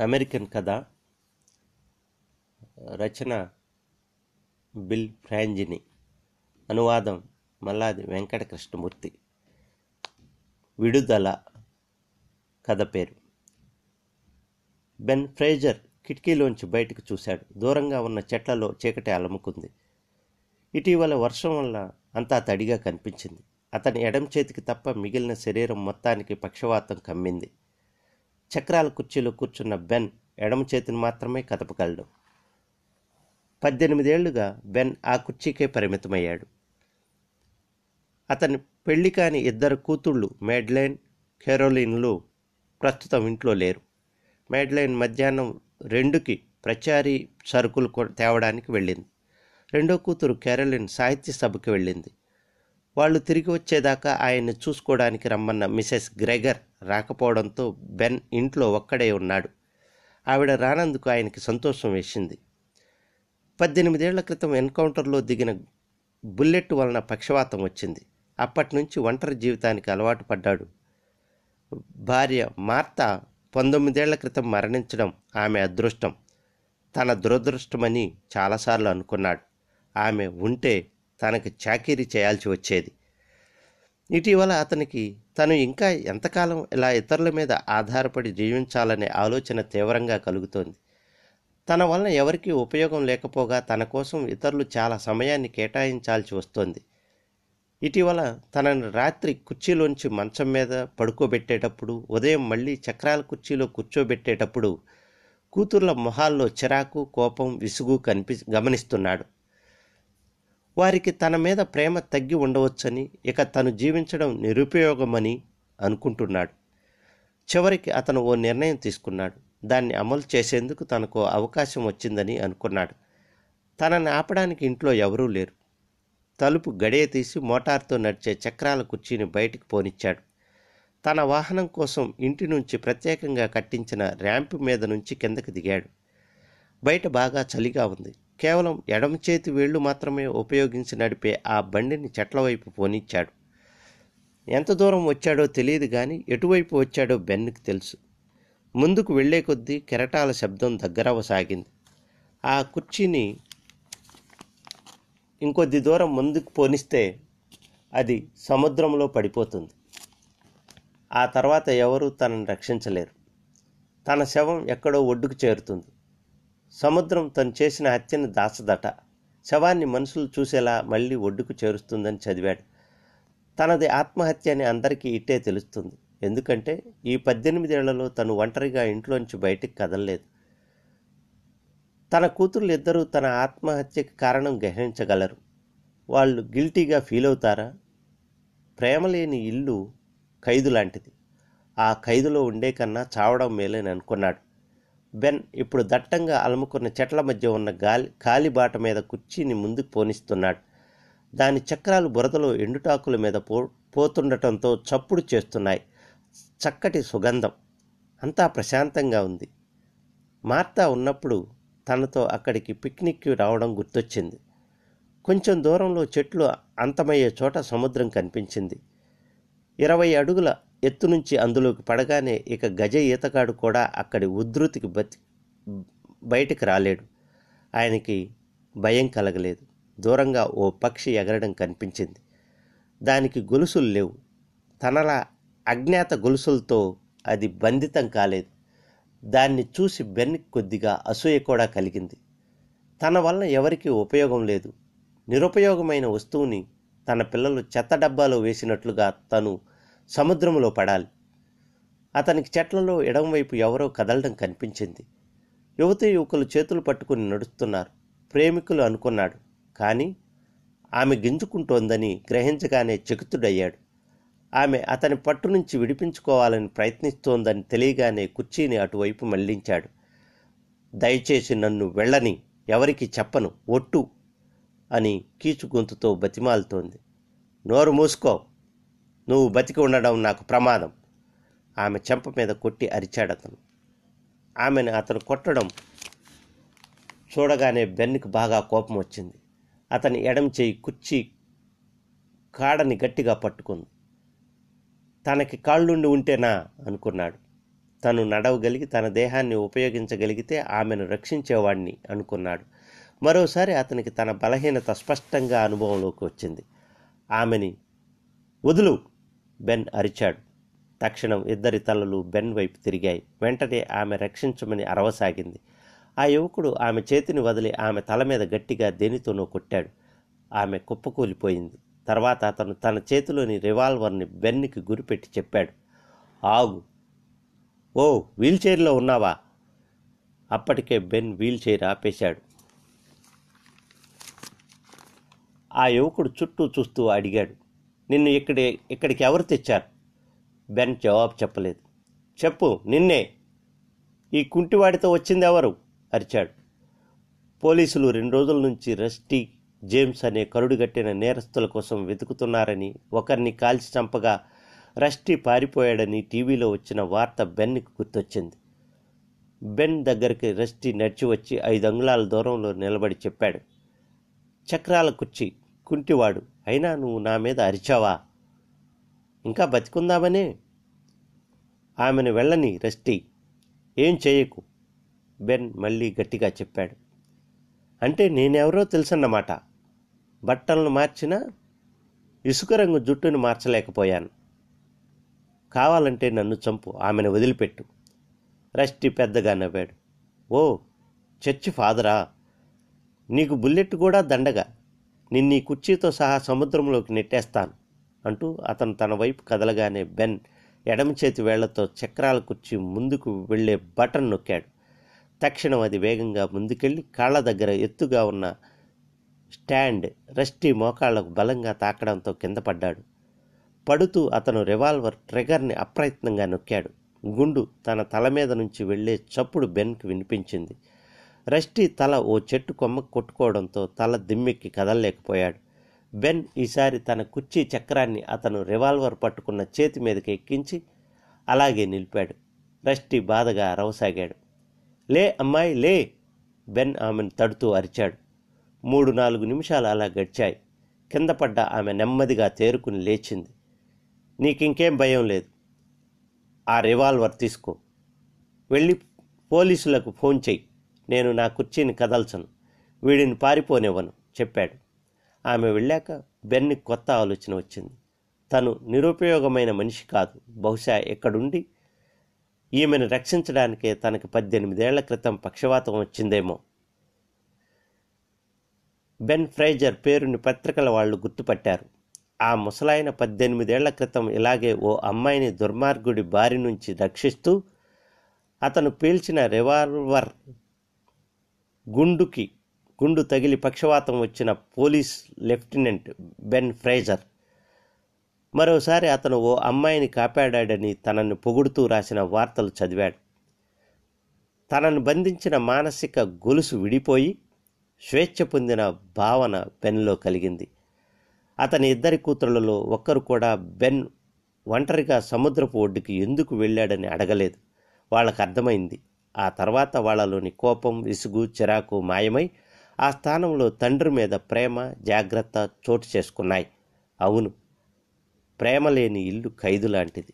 American కథ రచన bill ఫ్రాంజిని అనువాదం మల్లాది వెంకట కృష్ణమూర్తి విడుదల కథ పేరు. బెన్ ఫ్రేజర్ కిటికీలోంచి బయటకు చూశాడు. దూరంగా ఉన్న చెట్లలో చీకటి అలముకుంది. ఇటీవల వర్షం వల్ల అంతా తడిగా కనిపించింది. అతని ఎడం చేతికి తప్ప మిగిలిన శరీరం మొత్తానికి పక్షవాతం కమ్మింది. చక్రాల కుర్చీలో కూర్చున్న బెన్ ఎడమ చేతిని మాత్రమే కదపగలడు. పద్దెనిమిదేళ్ళుగా బెన్ ఆ కుర్చీకే పరిమితమయ్యాడు. అతని పెళ్ళి కాని ఇద్దరు కూతుళ్ళు మేడ్లైన్ కెరోలిన్లు ప్రస్తుతం ఇంట్లో లేరు. మేడ్లైన్ మధ్యాహ్నం రెండుకి ప్రచారీ సరుకులు తేవడానికి వెళ్ళింది. రెండో కూతురు కెరోలిన్ సాహిత్య సభకి వెళ్ళింది. వాళ్ళు తిరిగి వచ్చేదాకా ఆయన్ని చూసుకోవడానికి రమ్మన్న మిసెస్ గ్రెగర్ రాకపోవడంతో బెన్ ఇంట్లో ఒక్కడే ఉన్నాడు. ఆవిడ రానందుకు ఆయనకి సంతోషం వేసింది. పద్దెనిమిదేళ్ళ క్రితం ఎన్కౌంటర్లో దిగిన బుల్లెట్ వలన పక్షవాతం వచ్చింది. అప్పటి నుంచి ఒంటరి జీవితానికి అలవాటు పడ్డాడు. భార్య మార్త పంతొమ్మిదేళ్ళ క్రితం మరణించడం ఆమె అదృష్టం. తన దురదృష్టమని చాలాసార్లు అనుకున్నాడు. ఆమె ఉంటే తనకి చాకిరీ చేయాల్సి వచ్చేది. ఇటీవల అతనికి తను ఇంకా ఎంతకాలం ఇలా ఇతరుల మీద ఆధారపడి జీవించాలనే ఆలోచన తీవ్రంగా కలుగుతోంది. తన వలన ఎవరికీ ఉపయోగం లేకపోగా తన కోసం ఇతరులు చాలా సమయాన్ని కేటాయించాల్సి వస్తోంది. ఇటీవల తనని రాత్రి కుర్చీలోంచి మంచం మీద పడుకోబెట్టేటప్పుడు ఉదయం మళ్ళీ చక్రాల కుర్చీలో కూర్చోబెట్టేటప్పుడు కూతుర్ల మొహాల్లో చిరాకు కోపం విసుగు కనిపి గమనిస్తున్నాడు. వారికి తన మీద ప్రేమ తగ్గి ఉండవచ్చని ఇక తను జీవించడం నిరుపయోగమని అనుకుంటున్నాడు. చివరికి అతను ఓ నిర్ణయం తీసుకున్నాడు. దాన్ని అమలు చేసేందుకు తనకు అవకాశం వచ్చిందని అనుకున్నాడు. తనని ఆపడానికి ఇంట్లో ఎవరూ లేరు. తలుపు గడియ తీసి మోటార్తో నడిచే చక్రాల కుర్చీని బయటికి పోనిచ్చాడు. తన వాహనం కోసం ఇంటి నుంచి ప్రత్యేకంగా కట్టించిన ర్యాంప్ మీద నుంచి కిందకి దిగాడు. బయట బాగా చలిగా ఉంది. కేవలం ఎడమ చేతి వేళ్ళు మాత్రమే ఉపయోగించి నడిపే ఆ బండిని చెట్ల వైపు పోనిచ్చాడు. ఎంత దూరం వచ్చాడో తెలియదు కానీ ఎటువైపు వచ్చాడో బెన్కి తెలుసు. ముందుకు వెళ్ళే కొద్దీ కెరటాల శబ్దం దగ్గరవసాగింది ఆ కుర్చీని ఇంకొద్ది దూరం ముందుకు పోనిస్తే అది సముద్రంలో పడిపోతుంది. ఆ తర్వాత ఎవరూ తనను రక్షించలేరు. తన శవం ఎక్కడో ఒడ్డుకు చేరుతుంది. సముద్రం తను చేసిన హత్యను దాచదట. శవాన్ని మనుషులు చూసేలా మళ్ళీ ఒడ్డుకు చేరుస్తుందని చదివాడు. తనది ఆత్మహత్య అని అందరికీ ఇట్టే తెలుస్తుంది. ఎందుకంటే ఈ పద్దెనిమిదేళ్ళలో తను ఒంటరిగా ఇంట్లోంచి బయటికి కదలలేదు. తన కూతుర్లు ఇద్దరూ తన ఆత్మహత్యకి కారణం గ్రహించగలరు. వాళ్ళు గిల్టీగా ఫీల్ అవుతారా ప్రేమలేని ఇల్లు ఖైదు లాంటిది. ఆ ఖైదులో ఉండే కన్నా చావడం మేలేననుకున్నాడు. బెన్ ఇప్పుడు దట్టంగా అలుముకున్న చెట్ల మధ్య ఉన్న గాలి కాలిబాట మీద కుర్చీని ముందుకు పోనిస్తున్నాడు. దాని చక్రాలు బురదలో ఎండుటాకుల మీద పో పోతుండటంతో చప్పుడు చేస్తున్నాయి. చక్కటి సుగంధం. అంతా ప్రశాంతంగా ఉంది. మార్తా ఉన్నప్పుడు తనతో అక్కడికి పిక్నిక్కి రావడం గుర్తొచ్చింది. కొంచెం దూరంలో చెట్లు అంతమయ్యే చోట సముద్రం కనిపించింది. ఇరవై అడుగుల ఎత్తు నుంచి అందులోకి పడగానే ఇక గజ ఈతగాడు కూడా అక్కడి ఉధృతికి బతి బయటికి రాలేడు. ఆయనకి భయం కలగలేదు. దూరంగా ఓ పక్షి ఎగరడం కనిపించింది. దానికి గొలుసులు లేవు. తనలా అజ్ఞాత గొలుసులతో అది బంధితం కాలేదు. దాన్ని చూసి బెన్ కొద్దిగా అసూయ కూడా కలిగింది. తన వల్ల ఎవరికీ ఉపయోగం లేదు. నిరుపయోగమైన వస్తువుని తన పిల్లలు చెత్త డబ్బాలో వేసినట్లుగా తను సముద్రంలో పడాలి. అతనికి చెట్లలో ఎడమవైపు ఎవరో కదలడం కనిపించింది. యువతి యువకులు చేతులు పట్టుకుని నడుస్తున్నారు. ప్రేమికులు అనుకున్నాడు. కానీ ఆమె గింజుకుంటోందని గ్రహించగానే చెకుతుడయ్యాడు. ఆమె అతని పట్టు నుంచి విడిపించుకోవాలని ప్రయత్నిస్తోందని తెలియగానే కుర్చీని అటువైపు మళ్ళించాడు. దయచేసి నన్ను వెళ్ళని ఎవరికి చెప్పను ఒట్టు అని కీచు గొంతుతో బతిమాలుతోంది. నోరు మూసుకో. నువ్వు బతికి ఉండడం నాకు ప్రమాదం. ఆమె చెంప మీద కొట్టి అరిచాడు అతను ఆమెను అతను కొట్టడం చూడగానే బెన్నికి బాగా కోపం వచ్చింది. అతని ఎడం చేయి కుర్చీ కాడని గట్టిగా పట్టుకుంది. తనకి కాళ్ళుండి ఉంటేనా అనుకున్నాడు. తను నడవగలిగి తన దేహాన్ని ఉపయోగించగలిగితే ఆమెను రక్షించేవాడిని అనుకున్నాడు. మరోసారి అతనికి తన బలహీనత స్పష్టంగా అనుభవంలోకి వచ్చింది. ఆమెని వదులు. బెన్ అరిచాడు. తక్షణం ఇద్దరి తలలు బెన్ వైపు తిరిగాయి. వెంటనే ఆమె రక్షించమని అరవసాగింది. ఆ యువకుడు ఆమె చేతిని వదిలి ఆమె తల మీద గట్టిగా దేనితోనో కొట్టాడు. ఆమె కుప్పకూలిపోయింది. తర్వాత అతను తన చేతిలోని రివాల్వర్ని బెన్నికి గురిపెట్టి చెప్పాడు. ఆగు. ఓ వీల్చైర్లో ఉన్నావా? అప్పటికే బెన్ వీల్చైర్ ఆపేశాడు. ఆ యువకుడు చుట్టూ చూస్తూ అడిగాడు. నిన్ను ఇక్కడి ఇక్కడికి ఎవరు తెచ్చారు? బెన్ జవాబు చెప్పలేదు. చెప్పు నిన్నే. ఈ కుంటివాడితో వచ్చింది ఎవరు? అరిచాడు. పోలీసులు రెండు రోజుల నుంచి రస్టీ జేమ్స్ అనే కరుడుగట్టిన నేరస్తుల కోసం వెతుకుతున్నారని ఒకరిని కాల్చి చంపగా రస్టీ పారిపోయాడని టీవీలో వచ్చిన వార్త బెన్కి గుర్తొచ్చింది. బెన్ దగ్గరికి రస్టీ నడిచి వచ్చి ఐదు అంగుళాల దూరంలో నిలబడి చెప్పాడు. చక్రాల కుర్చీ. కుంటివాడు అయినా నువ్వు నా మీద అరిచావా? ఇంకా బతికుందామనే? ఆమెను వెళ్ళని రస్టీ ఏం చేయకు? బెన్ మళ్ళీ గట్టిగా చెప్పాడు. అంటే నేనెవరో తెలుసన్నమాట. బట్టలను మార్చినా ఇసుక రంగు జుట్టును మార్చలేకపోయాను. కావాలంటే నన్ను చంపు ఆమెను వదిలిపెట్టు. రష్టి పెద్దగా నవ్వాడు. ఓ చర్చి ఫాదరా. నీకు బుల్లెట్ కూడా దండగా. నిన్నీ కుర్చీతో సహా సముద్రంలోకి నెట్టేస్తాను అంటూ అతను తన వైపు కదలగానే బెన్ ఎడమ చేతి వేళ్ళతో చక్రాల కుర్చీ ముందుకు వెళ్ళే బటన్ నొక్కాడు. తక్షణం అది వేగంగా ముందుకెళ్ళి కాళ్ళ దగ్గర ఎత్తుగా ఉన్న స్టాండ్ రష్టీ మోకాళ్ళకు బలంగా తాకడంతో కింద పడ్డాడు. పడుతూ అతను రివాల్వర్ ట్రిగర్ని అప్రయత్నంగా నొక్కాడు. గుండు తన తల మీద నుంచి వెళ్ళే చప్పుడు బెన్కి వినిపించింది. రష్టీ తల ఓ చెట్టు కొమ్మకు కొట్టుకోవడంతో తల దిమ్మెక్కి కదలలేకపోయాడు. బెన్ ఈసారి తన కుర్చీ చక్రాన్ని అతను రివాల్వర్ పట్టుకున్న చేతి మీదకి ఎక్కించి అలాగే నిలిపాడు. రష్టీ బాధగా రవసాగాడు. లే అమ్మాయి లే! బెన్ ఆమెను తడుతూ అరిచాడు. మూడు నాలుగు నిమిషాలు అలా గడిచాయి. కింద పడ్డ ఆమె నెమ్మదిగా తేరుకుని లేచింది. నీకింకేం భయం లేదు. ఆ రివాల్వర్ తీసుకో. వెళ్ళి పోలీసులకు ఫోన్ చెయ్యి. నేను నా కుర్చీని కదల్చను వీడిని పారిపోనివ్వను చెప్పాడు. ఆమె వెళ్ళాక బెన్ని కొత్త ఆలోచన వచ్చింది. తను నిరుపయోగమైన మనిషి కాదు బహుశా ఎక్కడుండి? ఈమెను రక్షించడానికే తనకు పద్దెనిమిదేళ్ళ క్రితం పక్షవాతం వచ్చిందేమో. బెన్ ఫ్రైజర్ పేరుని పత్రికల వాళ్ళు గుర్తుపట్టారు. ఆ ముసలాయన పద్దెనిమిదేళ్ళ క్రితం ఇలాగే ఓ అమ్మాయిని దుర్మార్గుడి బారి నుంచి రక్షిస్తూ అతను పీల్చిన రివాల్వర్ గుండుకి గుండు తగిలి పక్షవాతం వచ్చిన పోలీస్ లెఫ్టినెంట్ బెన్ ఫ్రైజర్. మరోసారి అతను ఓ అమ్మాయిని కాపాడాడని తనను పొగుడుతూ రాసిన వార్తలు చదివాడు. తనను బంధించిన మానసిక గొలుసు విడిపోయి స్వేచ్ఛ పొందిన భావన బెన్లో కలిగింది. అతని ఇద్దరి కూతురులలో ఒక్కరు కూడా బెన్ ఒంటరిగా సముద్రపు ఒడ్డుకి ఎందుకు వెళ్ళాడని అడగలేదు. వాళ్ళకు అర్థమైంది. ఆ తర్వాత వాళ్ళలోని కోపం విసుగు చిరాకు మాయమై ఆ స్థానంలో తండ్రి మీద ప్రేమ జాగ్రత్త చోటు చేసుకున్నాయి. అవును ప్రేమ లేని ఇల్లు ఖైదు లాంటిది.